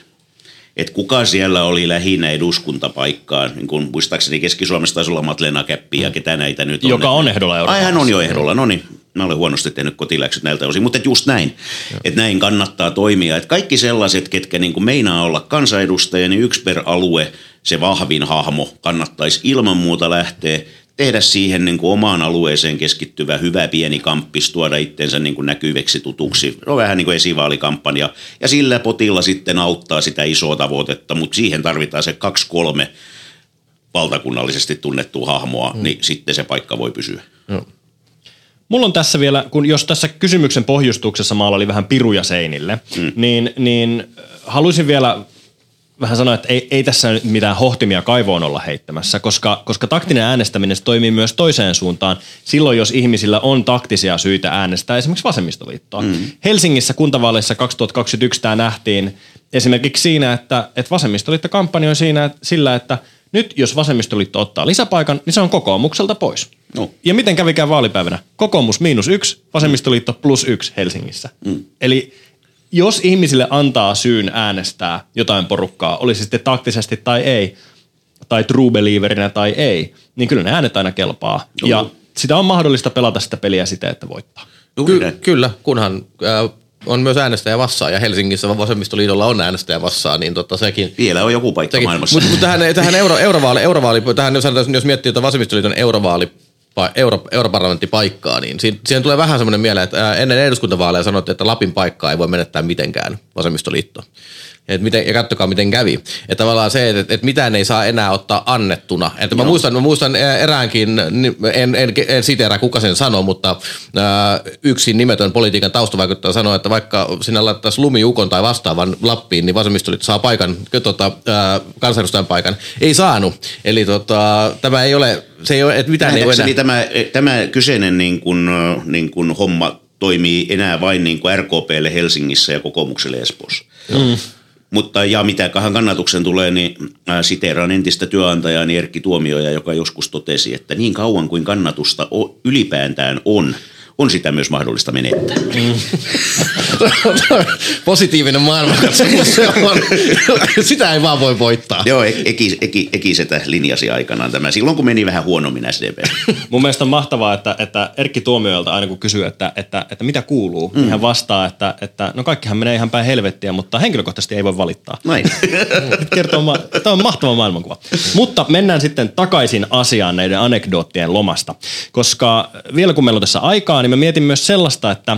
S3: Et kuka siellä oli lähinnä eduskuntapaikkaa, niin kuin muistaakseni Keski-Suomessa taisi olla Matlena Käppi ja ketä näitä nyt on.
S1: Joka on ehdolla
S3: Ai hän on jo ehdolla, no niin. Mä olen huonosti tehnyt kotiläksyt näiltä osin, mutta just näin, että näin kannattaa toimia. Että kaikki sellaiset, ketkä niin kuin meinaa olla kansanedustaja, niin yksi per alue, se vahvin hahmo, kannattaisi ilman muuta lähteä tehdä siihen niin kuin omaan alueeseen keskittyvä hyvä pieni kamppis, tuoda itsensä niin kuin näkyväksi tutuksi. No vähän niin kuin esivaalikampanja. Ja sillä potilla sitten auttaa sitä isoa tavoitetta, mutta siihen tarvitaan se kaksi kolme valtakunnallisesti tunnettua hahmoa, mm. niin sitten se paikka voi pysyä. Mm.
S1: Mulla on tässä vielä, kun jos tässä kysymyksen pohjustuksessa maalla oli vähän piruja seinille, mm. niin, niin haluaisin vielä vähän sanoa, että ei, ei tässä nyt mitään hohtimia kaivoon olla heittämässä, koska, koska taktinen äänestäminen toimii myös toiseen suuntaan silloin, jos ihmisillä on taktisia syitä äänestää esimerkiksi vasemmistoliittoa. Mm. Helsingissä kuntavaaleissa 2021 tämä nähtiin esimerkiksi siinä, että, että vasemmistoliitto kampanjoi siinä, että, sillä, että nyt jos vasemmistoliitto ottaa lisäpaikan, niin se on kokoomukselta pois. No. Ja miten kävikään vaalipäivänä? Kokoomus miinus yksi, vasemmistoliitto plus yksi Helsingissä. Mm. Eli jos ihmisille antaa syyn äänestää jotain porukkaa, olisi sitten taktisesti tai ei, tai true believerinä tai ei, niin kyllä ne äänet aina kelpaa. No. Ja sitä on mahdollista pelata sitä peliä siten, että voittaa.
S2: Ky- kyllä, kunhan äh, on myös äänestäjä vassaa ja Helsingissä vasemmistoliitolla on äänestäjä vassaa, niin tota sekin.
S3: Vielä on joku paikka sekin. maailmassa.
S2: Mutta mut tähän, tähän euro, eurovaali, eurovaali, tähän jos, jos miettii että vasemmistoliiton eurovaali euro, europarlamenttipaikkaa, niin siihen tulee vähän semmoinen mieleen, että ennen eduskuntavaaleja sanottiin, että Lapin paikkaa ei voi menettää mitenkään vasemmistoliitto. Et miten, ja katsokaa, miten kävi. Että tavallaan se, että, että mitään ei saa enää ottaa annettuna. Että mä, muistan, mä muistan eräänkin, en, en, en siteeraa kuka sen sanoi, mutta ää, yksi nimetön politiikan taustavaikuttaja sanoi, että vaikka sinä laittaisi lumiukon tai vastaavan Lappiin, niin vasemmistoliitto saa paikan, tota, ää, kansanedustajan paikan. Ei saanut. Eli tota, tämä ei ole, se ei ole, että mitään ei ole enää.
S3: Tämä, tämä kyseinen niin kuin, niin kuin homma toimii enää vain niin kuin RKPlle Helsingissä ja kokoomukselle Espoossa. Mm. Mutta ja mitä kannatuksen tulee, niin siteeraan entistä työnantajaa Erkki Tuomioja, joka joskus totesi, että niin kauan kuin kannatusta ylipäätään on – on sitä myös mahdollista menettää. Mm.
S2: Positiivinen on. Sitä ei vaan voi voittaa.
S3: Joo, Eki, Eki, Eki Setä linjasi aikanaan tämä, silloin kun meni vähän huonommin SDP.
S1: Mun mielestä on mahtavaa, että, että Erkki Tuomioilta aina kun kysyy, että, että, että mitä kuuluu, mm. niin hän vastaa, että, että no kaikkihan menee ihan päin helvettiä, mutta henkilökohtaisesti ei voi valittaa.
S3: Näin.
S1: Kertoo, tämä on mahtava maailmankuva. Mutta mennään sitten takaisin asiaan näiden anekdoottien lomasta, koska vielä kun meillä on tässä aikaa, niin mä mietin myös sellaista, että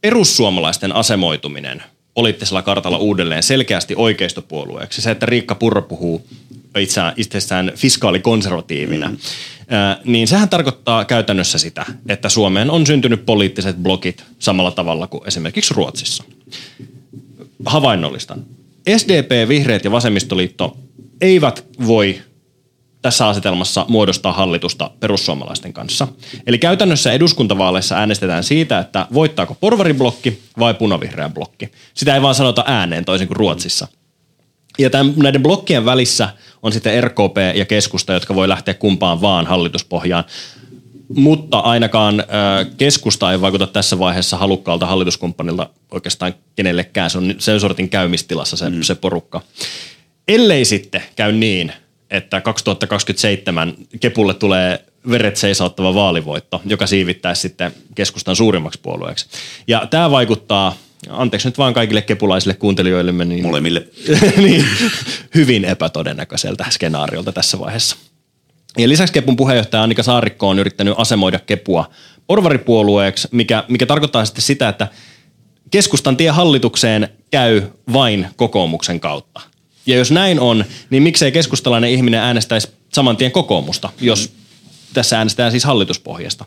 S1: perussuomalaisten asemoituminen poliittisella kartalla uudelleen selkeästi oikeistopuolueeksi. Se, että Riikka Purro puhuu itseään, itsessään fiskaalikonservatiivina, mm. niin sehän tarkoittaa käytännössä sitä, että Suomeen on syntynyt poliittiset blokit samalla tavalla kuin esimerkiksi Ruotsissa. Havainnollistan. SDP, Vihreät ja Vasemmistoliitto eivät voi tässä asetelmassa muodostaa hallitusta perussuomalaisten kanssa. Eli käytännössä eduskuntavaaleissa äänestetään siitä, että voittaako porvariblokki vai punavihreä blokki. Sitä ei vaan sanota ääneen toisin kuin Ruotsissa. Ja tämän, näiden blokkien välissä on sitten RKP ja keskusta, jotka voi lähteä kumpaan vaan hallituspohjaan. Mutta ainakaan äh, keskusta ei vaikuta tässä vaiheessa halukkaalta hallituskumppanilta oikeastaan kenellekään. Se on sen sortin käymistilassa se, mm. se porukka. Ellei sitten käy niin, että 2027 Kepulle tulee veret seisauttava vaalivoitto, joka siivittäisi sitten keskustan suurimmaksi puolueeksi. Ja tämä vaikuttaa, anteeksi nyt vaan kaikille kepulaisille kuuntelijoillemme, niin,
S3: Molemmille.
S1: niin hyvin epätodennäköiseltä skenaariolta tässä vaiheessa. Ja lisäksi Kepun puheenjohtaja Annika Saarikko on yrittänyt asemoida Kepua porvaripuolueeksi, mikä, mikä tarkoittaa sitten sitä, että keskustan tie hallitukseen käy vain kokoomuksen kautta. Ja jos näin on, niin miksei keskustalainen ihminen äänestäisi saman tien kokoomusta, jos tässä äänestetään siis hallituspohjasta.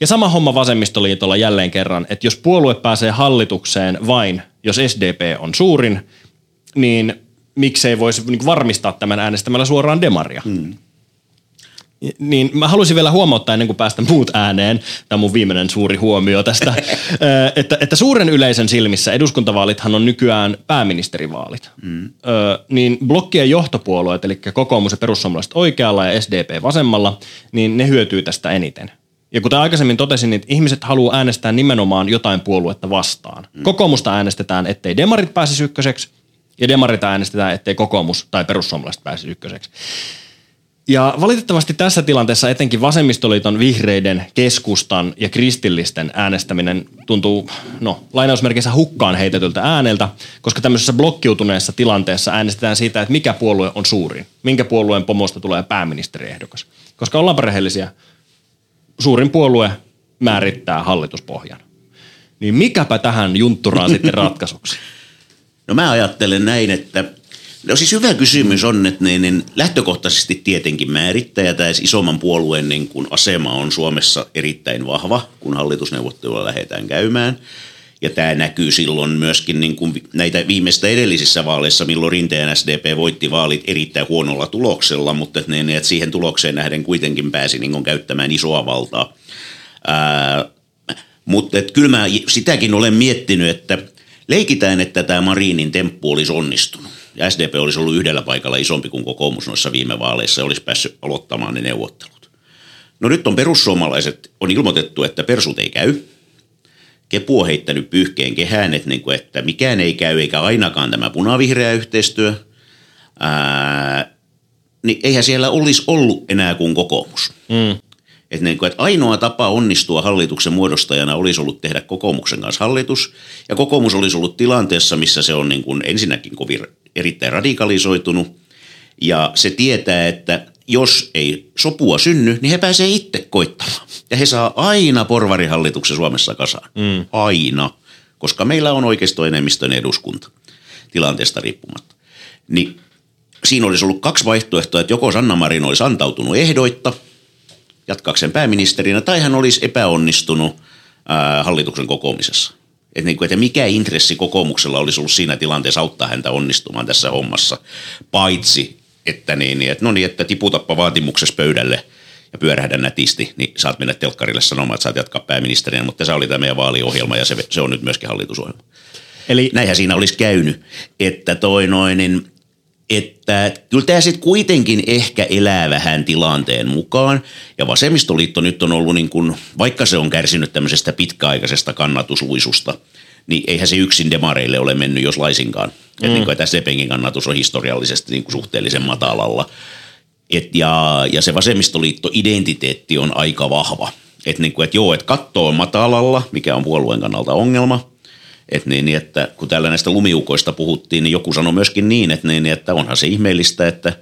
S1: Ja sama homma vasemmistoliitolla jälleen kerran, että jos puolue pääsee hallitukseen vain, jos SDP on suurin, niin miksei voisi niin varmistaa tämän äänestämällä suoraan demaria. Hmm. Niin mä haluaisin vielä huomauttaa ennen kuin päästä muut ääneen, tämä on mun viimeinen suuri huomio tästä, että, että suuren yleisön silmissä eduskuntavaalithan on nykyään pääministerivaalit. Mm. niin blokkien johtopuolueet, eli kokoomus ja perussuomalaiset oikealla ja SDP vasemmalla, niin ne hyötyy tästä eniten. Ja kuten aikaisemmin totesin, niin ihmiset haluaa äänestää nimenomaan jotain puoluetta vastaan. Mm. Kokoomusta äänestetään, ettei demarit pääsisi ykköseksi, ja demarit äänestetään, ettei kokoomus tai perussuomalaiset pääsisi ykköseksi. Ja valitettavasti tässä tilanteessa etenkin vasemmistoliiton, vihreiden, keskustan ja kristillisten äänestäminen tuntuu, no, lainausmerkeissä hukkaan heitetyltä ääneltä, koska tämmöisessä blokkiutuneessa tilanteessa äänestetään siitä, että mikä puolue on suurin, minkä puolueen pomosta tulee pääministeriehdokas. Koska ollaan rehellisiä, suurin puolue määrittää hallituspohjan. Niin mikäpä tähän juntturaan sitten ratkaisuksi?
S3: No mä ajattelen näin, että No siis hyvä kysymys on, että niin, niin lähtökohtaisesti tietenkin määrittäjä tai isomman puolueen niin kun asema on Suomessa erittäin vahva, kun hallitusneuvottelua lähdetään käymään. Ja tämä näkyy silloin myöskin niin kuin näitä viimeistä edellisissä vaaleissa, milloin Rinteen SDP voitti vaalit erittäin huonolla tuloksella, mutta että, ne, että siihen tulokseen nähden kuitenkin pääsi niin käyttämään isoa valtaa. Ää, mutta että kyllä mä sitäkin olen miettinyt, että leikitään, että tämä Marinin temppu olisi onnistunut ja SDP olisi ollut yhdellä paikalla isompi kuin kokoomus noissa viime vaaleissa ja olisi päässyt aloittamaan ne neuvottelut. No nyt on perussuomalaiset, on ilmoitettu, että persut ei käy. Kepu on heittänyt pyyhkeen kehään, että, niin kuin, että mikään ei käy, eikä ainakaan tämä punavihreä yhteistyö. Ää, niin eihän siellä olisi ollut enää kuin kokoomus. Mm. Että, niin kuin, että ainoa tapa onnistua hallituksen muodostajana olisi ollut tehdä kokoomuksen kanssa hallitus. Ja kokoomus olisi ollut tilanteessa, missä se on niin kuin ensinnäkin kovin erittäin radikalisoitunut. Ja se tietää, että jos ei sopua synny, niin he pääsee itse koittamaan. Ja he saa aina porvarihallituksen Suomessa kasaan. Mm. Aina. Koska meillä on oikeistoenemmistön eduskunta tilanteesta riippumatta. Niin siinä olisi ollut kaksi vaihtoehtoa, että joko Sanna Marin olisi antautunut ehdoitta – jatkaakseen pääministerinä, tai hän olisi epäonnistunut ää, hallituksen kokoomisessa. Että, niin kuin, että mikä intressi kokoomuksella olisi ollut siinä tilanteessa auttaa häntä onnistumaan tässä hommassa, paitsi että, niin, että no niin, että tiputappa vaatimuksessa pöydälle ja pyörähdä nätisti, niin saat mennä telkkarille sanomaan, että saat jatkaa pääministerinä, mutta se oli tämä meidän vaaliohjelma ja se, se on nyt myöskin hallitusohjelma. Eli näinhän siinä olisi käynyt, että toi noin, niin että kyllä tämä sitten kuitenkin ehkä elää vähän tilanteen mukaan. Ja vasemmistoliitto nyt on ollut, niin kuin, vaikka se on kärsinyt tämmöisestä pitkäaikaisesta kannatusluisusta, niin eihän se yksin demareille ole mennyt jos laisinkaan. Mm. Että, niin että SDPnkin kannatus on historiallisesti niin kuin suhteellisen matalalla. Et ja, ja se vasemmistoliitto-identiteetti on aika vahva. Että niin kuin, et joo, että katto on matalalla, mikä on puolueen kannalta ongelma – et niin, niin, että kun täällä näistä lumiukoista puhuttiin, niin joku sanoi myöskin niin, että, niin, että onhan se ihmeellistä, että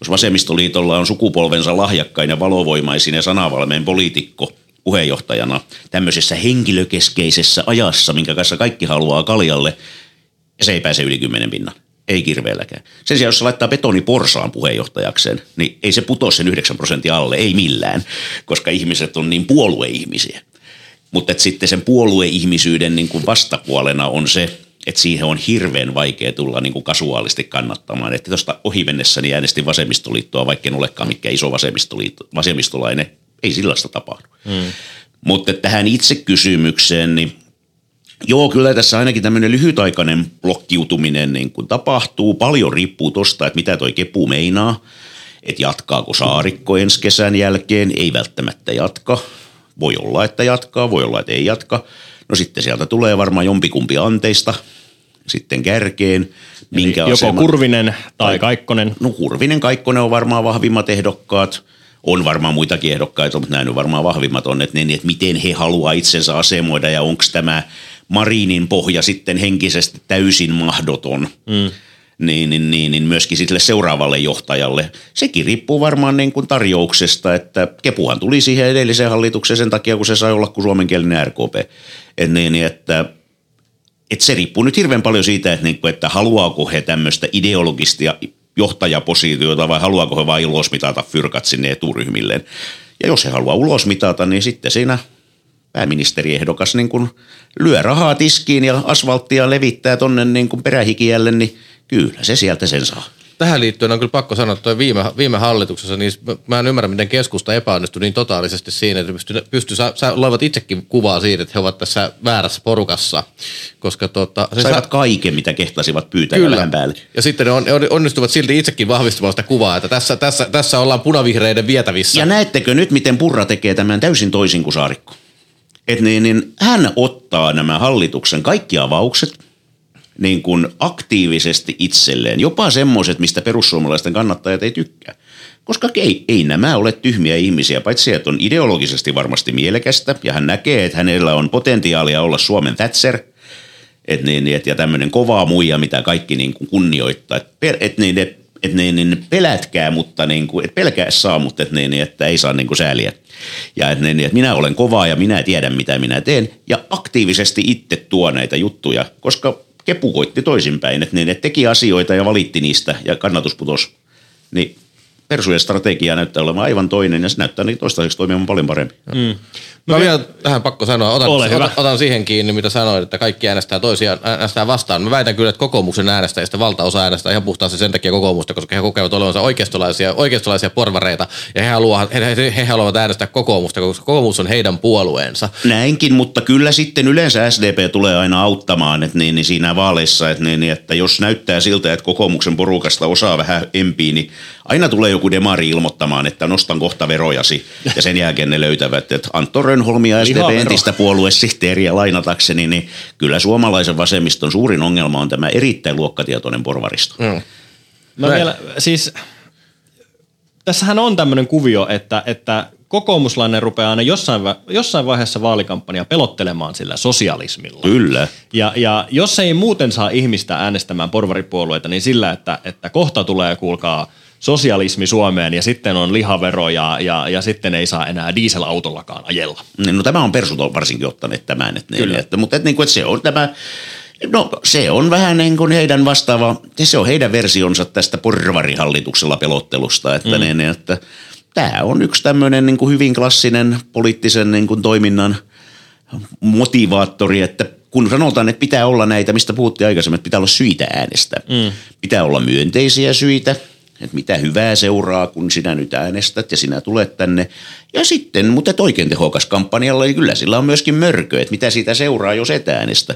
S3: jos vasemmistoliitolla on sukupolvensa lahjakkain ja valovoimaisin ja sanavalmeen poliitikko puheenjohtajana tämmöisessä henkilökeskeisessä ajassa, minkä kanssa kaikki haluaa kaljalle, ja se ei pääse yli kymmenen pinnan. Ei kirveelläkään. Sen sijaan, jos se laittaa betoni porsaan puheenjohtajakseen, niin ei se putoa sen 9 prosenttia alle, ei millään, koska ihmiset on niin puolueihmisiä. Mutta sitten sen puolueihmisyyden niin kuin vastapuolena on se, että siihen on hirveän vaikea tulla niin kuin kasuaalisti kannattamaan. Että tuosta ohi mennessäni äänestin vasemmistoliittoa, vaikka en olekaan mikään iso vasemmistolainen. Ei sellaista tapahdu. Hmm. Mutta tähän itse kysymykseen, niin joo, kyllä tässä ainakin tämmöinen lyhytaikainen blokkiutuminen niin kuin tapahtuu. Paljon riippuu tosta, että mitä toi kepu meinaa. Että jatkaako saarikko ensi kesän jälkeen, ei välttämättä jatka voi olla, että jatkaa, voi olla, että ei jatka. No sitten sieltä tulee varmaan jompikumpi anteista sitten kärkeen.
S1: Minkä Joko asema, Kurvinen tai, tai Kaikkonen.
S3: No Kurvinen, Kaikkonen on varmaan vahvimmat ehdokkaat. On varmaan muitakin ehdokkaita, mutta näin on varmaan vahvimmat on, että, niin, että miten he haluaa itsensä asemoida ja onko tämä Marinin pohja sitten henkisesti täysin mahdoton. Mm. Niin, niin, niin, niin myöskin sille seuraavalle johtajalle. Sekin riippuu varmaan niin kuin tarjouksesta, että Kepuhan tuli siihen edelliseen hallitukseen sen takia, kun se sai olla kuin suomenkielinen RKP. Et niin, että, että se riippuu nyt hirveän paljon siitä, että, niin kuin, että haluaako he tämmöistä ideologista johtajapositiota vai haluaako he vain ulosmitata fyrkat sinne eturyhmilleen. Ja jos he haluaa ulosmitata, niin sitten siinä pääministeriehdokas niin kuin lyö rahaa tiskiin ja asfalttia levittää tonne niin kuin perähikijälle, niin kyllä se sieltä sen saa
S2: tähän liittyen on kyllä pakko sanoa, että viime, viime hallituksessa, niin mä en ymmärrä, miten keskusta epäonnistui niin totaalisesti siinä, että pysty, pysty sä, sä loivat itsekin kuvaa siitä, että he ovat tässä väärässä porukassa. Koska tota,
S3: se Saivat sa- kaiken, mitä kehtasivat pyytää
S2: kyllä.
S3: vähän päälle.
S2: Ja sitten ne on, onnistuvat silti itsekin vahvistamaan sitä kuvaa, että tässä, tässä, tässä ollaan punavihreiden vietävissä.
S3: Ja näettekö nyt, miten Purra tekee tämän täysin toisin kuin Saarikko? Et niin, niin hän ottaa nämä hallituksen kaikki avaukset, niin kuin aktiivisesti itselleen, jopa semmoiset, mistä perussuomalaisten kannattajat ei tykkää. Koska ei, ei nämä ole tyhmiä ihmisiä, paitsi että on ideologisesti varmasti mielekästä, ja hän näkee, että hänellä on potentiaalia olla Suomen Thatcher, et niin, et, ja tämmöinen kova muija, mitä kaikki niin kuin kunnioittaa. Että et, niin, et, et, niin, niin, pelätkää, mutta niin kuin, et pelkää saa, mutta et, niin, että ei saa niin kuin sääliä. Ja että niin, et minä olen kova ja minä tiedän, mitä minä teen. Ja aktiivisesti itse tuo näitä juttuja, koska Kepu koitti toisinpäin, että ne teki asioita ja valitti niistä ja kannatus putos. Niin persujen strategia näyttää olevan aivan toinen ja se näyttää niin toistaiseksi toimimaan paljon paremmin. Mm.
S2: Mä vielä tähän pakko sanoa, otan, otan, otan, siihen kiinni, mitä sanoit, että kaikki äänestää toisia äänestää vastaan. Mä väitän kyllä, että kokoomuksen äänestäjistä valtaosa äänestää ihan puhtaasti sen takia kokoomusta, koska he kokevat olevansa oikeistolaisia, oikeistolaisia porvareita ja he haluavat, he, he, he haluavat äänestää kokoomusta, koska kokoomus on heidän puolueensa.
S3: Näinkin, mutta kyllä sitten yleensä SDP tulee aina auttamaan että niin, niin siinä vaaleissa, että, niin, että jos näyttää siltä, että kokoomuksen porukasta osaa vähän empii, niin aina tulee joku demari ilmoittamaan, että nostan kohta verojasi ja sen jälkeen ne löytävät, että Antto Rönholmi ja SDP entistä puoluesihteeriä lainatakseni, niin kyllä suomalaisen vasemmiston suurin ongelma on tämä erittäin luokkatietoinen porvaristo. Mm.
S1: No vielä, siis tässähän on tämmöinen kuvio, että, että kokoomuslainen rupeaa aina jossain, jossain vaiheessa vaalikampanja pelottelemaan sillä sosialismilla.
S3: Kyllä.
S1: Ja, ja jos ei muuten saa ihmistä äänestämään porvaripuolueita, niin sillä, että, että kohta tulee, kuulkaa, sosialismi Suomeen ja sitten on lihavero ja, ja, ja sitten ei saa enää dieselautollakaan ajella.
S3: No tämä on persut varsinkin ottaneet tämän, että, Kyllä. että, mutta että, niin kuin, että se on tämä No se on vähän niin kuin heidän vastaava, se on heidän versionsa tästä porvarihallituksella pelottelusta, että, mm. niin, että tämä on yksi tämmöinen niin kuin hyvin klassinen poliittisen niin kuin toiminnan motivaattori, että kun sanotaan, että pitää olla näitä, mistä puhuttiin aikaisemmin, että pitää olla syitä äänestä. Mm. Pitää olla myönteisiä syitä, että mitä hyvää seuraa, kun sinä nyt äänestät ja sinä tulet tänne. Ja sitten, mutta oikein tehokas kampanjalla, niin kyllä sillä on myöskin mörkö, että mitä siitä seuraa, jos et äänestä.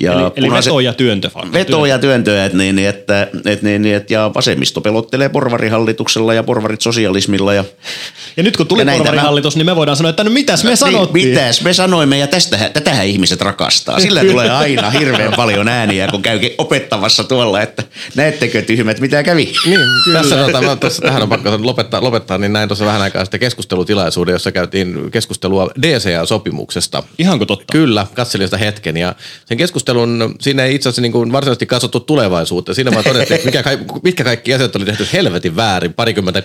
S1: Ja eli, eli veto ja työntö.
S3: Veto ja työntö, että, niin, että, että, niin, että, ja vasemmisto pelottelee porvarihallituksella ja porvarit sosialismilla. Ja,
S1: ja nyt kun tuli ja porvarihallitus, niin me voidaan sanoa, että no mitäs me no, sanottiin?
S3: Niin, mitäs me sanoimme ja tästä, tätähän ihmiset rakastaa. Sillä tulee aina hirveän paljon ääniä, kun käy opettamassa tuolla, että näettekö tyhmät, mitä kävi.
S2: Niin, tässä, tota, tässä, tähän on pakko lopettaa, lopettaa, niin näin tuossa vähän aikaa sitten keskustelutilaisuuden, jossa käytiin keskustelua DCA-sopimuksesta.
S1: Ihanko totta?
S2: Kyllä, katselin sitä hetken ja sen keskustelun keskustelun, siinä ei itse asiassa niin kuin varsinaisesti katsottu tulevaisuutta. Siinä vaan todettiin, mikä, mitkä kaikki asiat oli tehty helvetin väärin parikymmentä, 20-30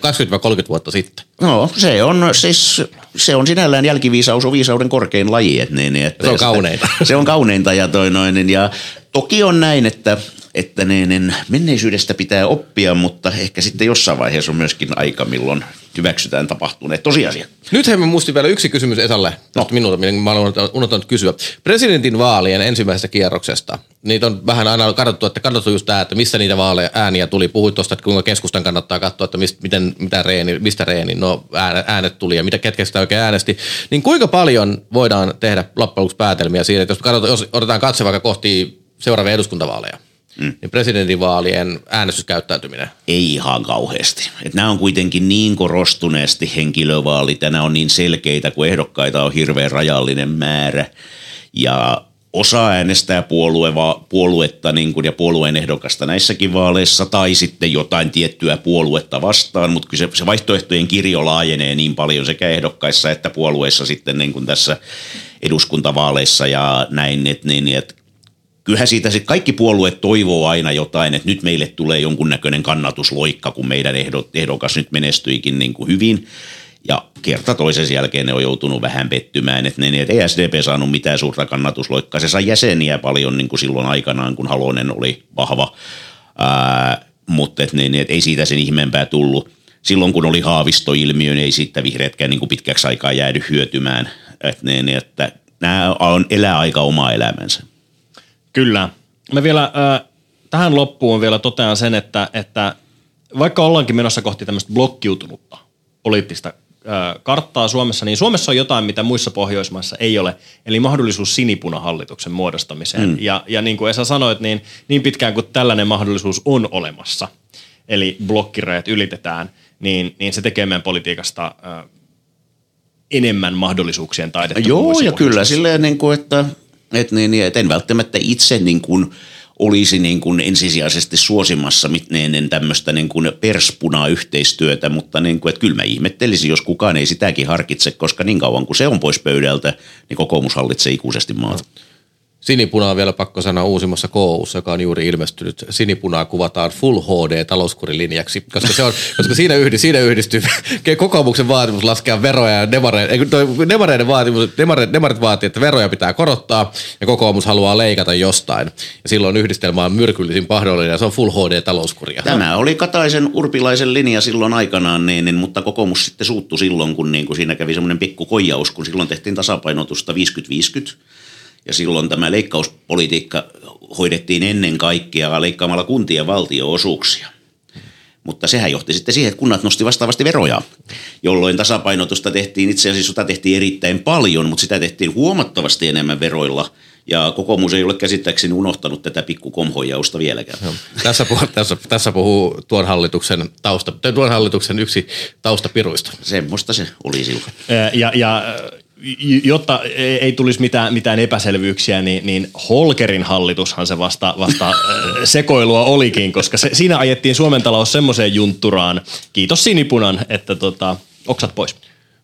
S2: vuotta sitten.
S3: No se on siis, se on sinällään jälkiviisaus on viisauden korkein laji. Että niin,
S2: että se on kauneinta.
S3: Se on kauneinta ja toi noin, ja toki on näin, että että niin, niin menneisyydestä pitää oppia, mutta ehkä sitten jossain vaiheessa on myöskin aika, milloin hyväksytään tapahtuneet tosiasiat.
S2: Nyt he muisti vielä yksi kysymys Esalle no. minulta, minkä mä olen unohtanut kysyä. Presidentin vaalien ensimmäisestä kierroksesta, niitä on vähän aina katsottu, että katsottu just tämä, että missä niitä vaaleja ääniä tuli. Puhuit tuosta, että kuinka keskustan kannattaa katsoa, että mistä, miten, mitä reeni, mistä reeni no, äänet tuli ja mitä ketkä sitä oikein äänesti. Niin kuinka paljon voidaan tehdä loppujen päätelmiä siinä, että jos, katsotaan, jos otetaan katse vaikka kohti seuraavia eduskuntavaaleja, mm. niin presidentinvaalien äänestyskäyttäytyminen?
S3: Ei ihan kauheasti. Et nämä on kuitenkin niin korostuneesti henkilövaalit ja nämä on niin selkeitä, kun ehdokkaita on hirveän rajallinen määrä. Ja osa äänestää puolue, puoluetta niin kuin, ja puolueen ehdokasta näissäkin vaaleissa tai sitten jotain tiettyä puoluetta vastaan, mutta kyllä se, se vaihtoehtojen kirjo laajenee niin paljon sekä ehdokkaissa että puolueissa sitten niin kuin tässä eduskuntavaaleissa ja näin, että, niin, että kyllähän siitä se kaikki puolueet toivoo aina jotain, että nyt meille tulee jonkunnäköinen kannatusloikka, kun meidän ehdokas nyt menestyikin niin kuin hyvin. Ja kerta toisen jälkeen ne on joutunut vähän pettymään, että ne, ei SDP saanut mitään suurta kannatusloikkaa. Se sai jäseniä paljon niin kuin silloin aikanaan, kun Halonen oli vahva, ää, mutta et ne, et ei siitä sen ihmeempää tullut. Silloin kun oli haavistoilmiö, niin ei siitä vihreätkään niin kuin pitkäksi aikaa jäädy hyötymään. Et ne, että nämä on elää aika oma elämänsä.
S1: Kyllä. Mä vielä äh, tähän loppuun vielä totean sen, että, että vaikka ollaankin menossa kohti tämmöistä blokkiutunutta poliittista äh, karttaa Suomessa, niin Suomessa on jotain, mitä muissa Pohjoismaissa ei ole, eli mahdollisuus sinipunahallituksen muodostamiseen. Mm. Ja, ja niin kuin Esa sanoit, niin, niin pitkään kuin tällainen mahdollisuus on olemassa, eli blokkirajat ylitetään, niin, niin se tekee meidän politiikasta äh, enemmän mahdollisuuksien taidetta.
S3: Joo, ja kyllä silleen, niin kuin, että et niin, niin, et en välttämättä itse niin kuin olisi niin kuin ensisijaisesti suosimassa ennen tämmöistä niin kuin perspunaa yhteistyötä, mutta niin kuin, että kyllä mä ihmettelisin, jos kukaan ei sitäkin harkitse, koska niin kauan kuin se on pois pöydältä, niin kokoomus hallitsee ikuisesti maata.
S2: Sinipuna on vielä pakko sanoa uusimmassa KUssa, joka on juuri ilmestynyt. Sinipunaa kuvataan Full HD talouskurilinjaksi, koska, se on, koska siinä, yhdi, siinä yhdistyy kokoomuksen vaatimus laskea veroja ja demareiden, demareiden vaatimus, demareiden, demarit vaatii, että veroja pitää korottaa ja kokoomus haluaa leikata jostain. Ja silloin yhdistelmä on myrkyllisin mahdollinen ja se on Full HD talouskuria.
S3: Tämä oli Kataisen urpilaisen linja silloin aikanaan, niin, niin, mutta kokoomus sitten suuttu silloin, kun, niin, kun siinä kävi semmoinen pikku koijaus, kun silloin tehtiin tasapainotusta 50-50 ja silloin tämä leikkauspolitiikka hoidettiin ennen kaikkea leikkaamalla kuntien valtioosuuksia. Mutta sehän johti sitten siihen, että kunnat nosti vastaavasti veroja, jolloin tasapainotusta tehtiin, itse asiassa sitä tehtiin erittäin paljon, mutta sitä tehtiin huomattavasti enemmän veroilla. Ja kokoomus ei ole käsittääkseni unohtanut tätä pikkukomhojausta vieläkään. No,
S2: tässä, puhuu, tässä, tässä puhuu tuon hallituksen, tausta, tuon hallituksen yksi taustapiruista.
S3: Semmoista se oli silloin.
S1: Ja, ja jotta ei tulisi mitään, mitään epäselvyyksiä, niin, niin Holkerin hallitushan se vasta, vasta sekoilua olikin, koska se, siinä ajettiin Suomen talous semmoiseen juntturaan, kiitos sinipunan, että tota, oksat pois.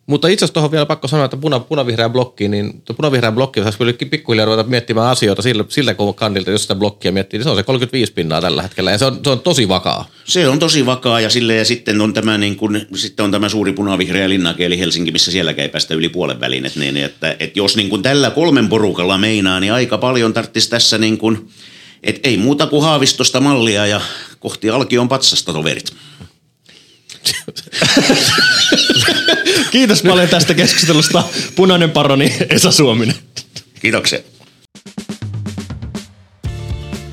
S2: Mutta itse asiassa tuohon vielä pakko sanoa, että puna, punavihreä blokki, niin punavihreä blokki, jos kyllä pikkuhiljaa ruveta miettimään asioita sillä, sillä kandilta, jos sitä blokkia miettii, niin se on se 35 pinnaa tällä hetkellä ja se on, se on tosi vakaa.
S3: Se on tosi vakaa ja sille ja sitten on tämä, niin kuin, sitten on tämä suuri punavihreä linnake eli Helsinki, missä sielläkään ei päästä yli puolen välin. Että, niin, että, että jos niin kuin tällä kolmen porukalla meinaa, niin aika paljon tarvitsisi tässä niin kuin, että ei muuta kuin haavistosta mallia ja kohti alkion patsasta toverit.
S1: Kiitos paljon tästä keskustelusta, punainen paroni Esa Suominen.
S3: Kiitoksia.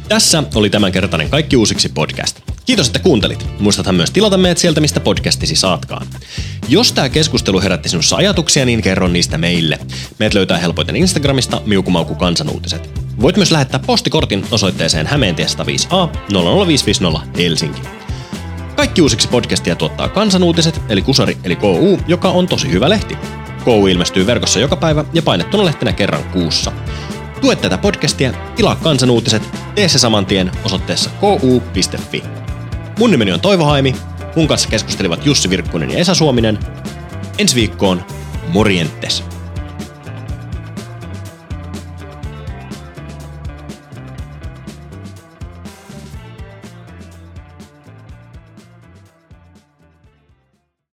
S1: Tässä oli tämänkertainen Kaikki uusiksi podcast. Kiitos, että kuuntelit. Muistathan myös tilata meidät sieltä, mistä podcastisi saatkaan. Jos tämä keskustelu herätti sinussa ajatuksia, niin kerro niistä meille. Meidät löytää helpoiten Instagramista Miukumauku kansanuutiset. Voit myös lähettää postikortin osoitteeseen Hämeentiessä 5A 00550 Helsinki. Kaikki uusiksi podcastia tuottaa Kansanuutiset, eli Kusari, eli KU, joka on tosi hyvä lehti. KU ilmestyy verkossa joka päivä ja painettuna lehtenä kerran kuussa. Tue tätä podcastia, tilaa Kansanuutiset, tee se saman tien osoitteessa ku.fi. Mun nimeni on Toivo Haimi, mun kanssa keskustelivat Jussi Virkkunen ja Esa Suominen. Ensi viikkoon, morjentes!